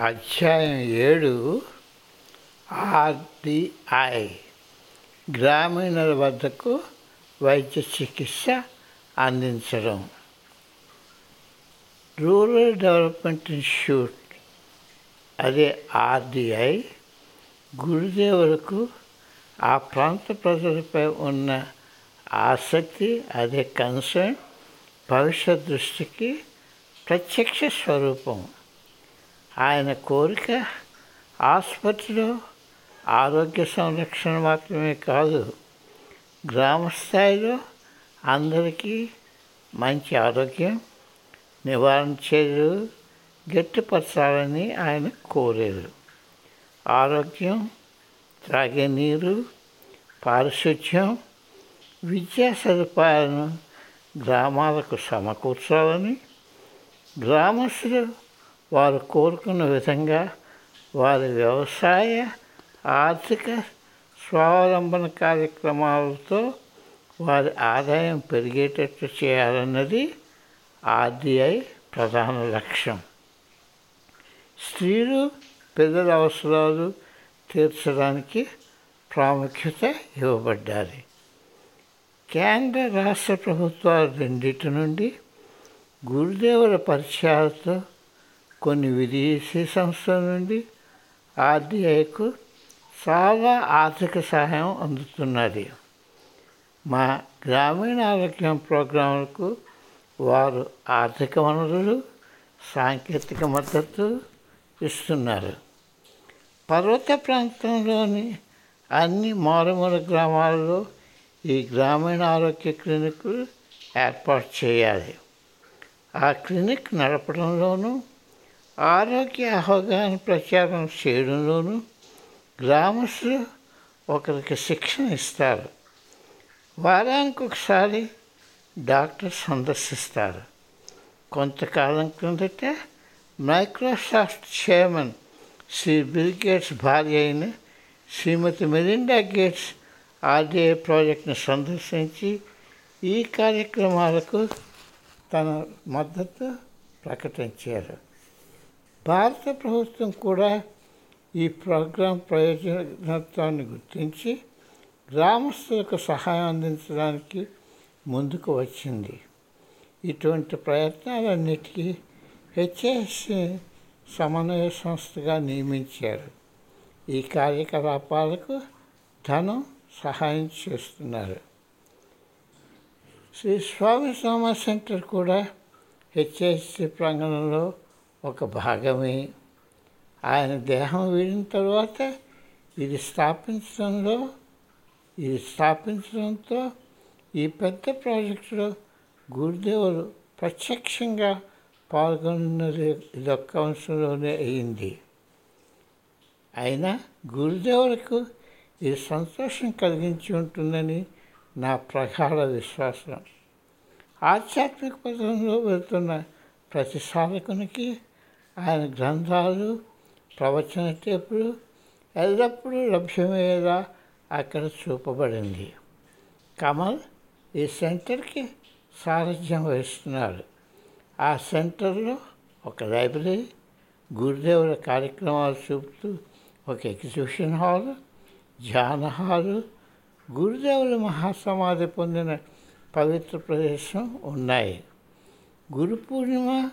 అధ్యాయం ఏడు ఆర్డిఐ గ్రామీణుల వద్దకు వైద్య చికిత్స అందించడం. రూరల్ డెవలప్మెంట్ ఇన్స్టిట్యూట్ అదే ఆర్డిఐ గురుదేవులకు ఆ ప్రాంత ప్రజలపై ఉన్న ఆసక్తి అదే కన్సర్న్ భవిష్యత్ దృష్టికి ప్రత్యక్ష స్వరూపం. ఆయన కోరిక ఆసుపత్రిలో ఆరోగ్య సంరక్షణ మాత్రమే కాదు గ్రామ స్థాయిలో అందరికీ మంచి ఆరోగ్యం నివారణ చర్యలు గట్టిపరచాలని ఆయన కోరారు. ఆరోగ్యం త్రాగే నీరు పారిశుధ్యం విద్యా సదుపాయాలను గ్రామాలకు సమకూర్చాలని గ్రామస్తులు వారు కోరుకున్న విధంగా వారి వ్యవసాయ ఆర్థిక స్వావలంబన కార్యక్రమాలతో వారి ఆదాయం పెరిగేటట్టు చేయాలన్నది ఆర్డిఐ ప్రధాన లక్ష్యం. స్త్రీలు పిల్లల అవసరాలు తీర్చడానికి ప్రాముఖ్యత ఇవ్వబడ్డాలి కేంద్ర రాష్ట్ర ప్రభుత్వాలు రెండింటి నుండి గురుదేవుల పరిచయాలతో కొన్ని విదేశీ సంస్థల నుండి ఆర్డీఐకు చాలా ఆర్థిక సహాయం అందుతున్నది. మా గ్రామీణ ఆరోగ్యం ప్రోగ్రాంలకు వారు ఆర్థిక వనరులు సాంకేతిక మద్దతు ఇస్తున్నారు. పర్వత ప్రాంతంలోని అన్ని మారుమూల గ్రామాలలో ఈ గ్రామీణ ఆరోగ్య క్లినిక్లు ఏర్పాటు చేయాలి. ఆ క్లినిక్ నడపడంలోనూ ఆరోగ్య అవగాహన ప్రచారం చేయడంలోనూ గ్రామస్తులు ఒకరికి శిక్షణ ఇస్తారు. వారానికి ఒకసారి డాక్టర్ సందర్శిస్తారు. కొంతకాలం క్రిందట Microsoft chairman Shri Bill Gates భార్య అయిన శ్రీమతి మెలిండా గేట్స్ ఆర్డీఐ ప్రాజెక్ట్ను సందర్శించి ఈ కార్యక్రమాలకు తన మద్దతు ప్రకటించారు. భారత ప్రభుత్వం కూడా ఈ ప్రోగ్రాం ప్రయోజనత్వాన్ని గుర్తించి గ్రామస్తులకు సహాయం అందించడానికి ముందుకు వచ్చింది. ఇటువంటి ప్రయత్నాలన్నిటికీ హెచ్ఎస్సి సమన్వయ సంస్థగా నియమించారు. ఈ కార్యకలాపాలకు ధనం సహాయం చేస్తున్నారు. శ్రీ స్వామి సోమ సెంటర్ కూడా హెచ్ఎస్సి ప్రాంగణంలో ఒక భాగమే. ఆయన దేహం వీడిన తర్వాత ఇది స్థాపించడంలో ఇది స్థాపించడంతో ఈ పెద్ద ప్రాజెక్టులో గురుదేవులు ప్రత్యక్షంగా పాల్గొన్నది ఇదొక్క అంశంలోనే అయింది. అయినా గురుదేవులకు ఇది సంతోషం కలిగించి ఉంటుందని నా ప్రగాఢ విశ్వాసం. ఆధ్యాత్మిక పదంలో వెళ్తున్న ప్రతి సాధకునికి ఆయన గ్రంథాలు ప్రవచన టేపులు ఎల్లప్పుడూ లభ్యమయ్యేలా అక్కడ చూపబడింది. కమల్ ఈ సెంటర్కి సారథ్యం వహిస్తున్నారు ఆ సెంటర్లో ఒక లైబ్రరీ గురుదేవుల కార్యక్రమాలు చూపుతూ ఒక ఎగ్జిబిషన్ హాల్ ధ్యాన హాలు గురుదేవుల మహాసమాధి పొందిన పవిత్ర ప్రదేశం ఉన్నాయి. గురు పూర్ణిమ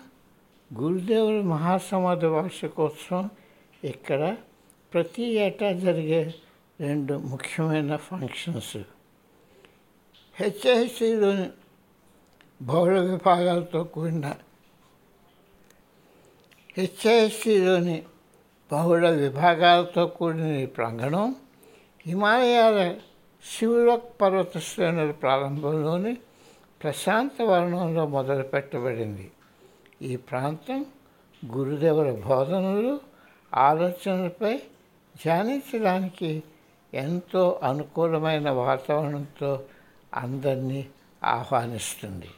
గురుదేవుల మహాసమాధి వార్షికోత్సవం ఇక్కడ ప్రతి ఏటా జరిగే రెండు ముఖ్యమైన ఫంక్షన్స్ హెచ్ఐసిలోని బహుళ విభాగాలతో కూడిన హెచ్ఐసిలోని బహుళ విభాగాలతో కూడిన ఈ ప్రాంగణం హిమాలయాల శివలోక్ పర్వత శ్రేణుల ప్రారంభంలోని ప్రశాంత వర్ణంలో మొదలుపెట్టబడింది. ఈ ప్రాంతం గురుదేవుల బోధనలు ఆలోచనలపై ధ్యానించడానికి ఎంతో అనుకూలమైన వాతావరణంతో అందరినీ ఆహ్వానిస్తుంది.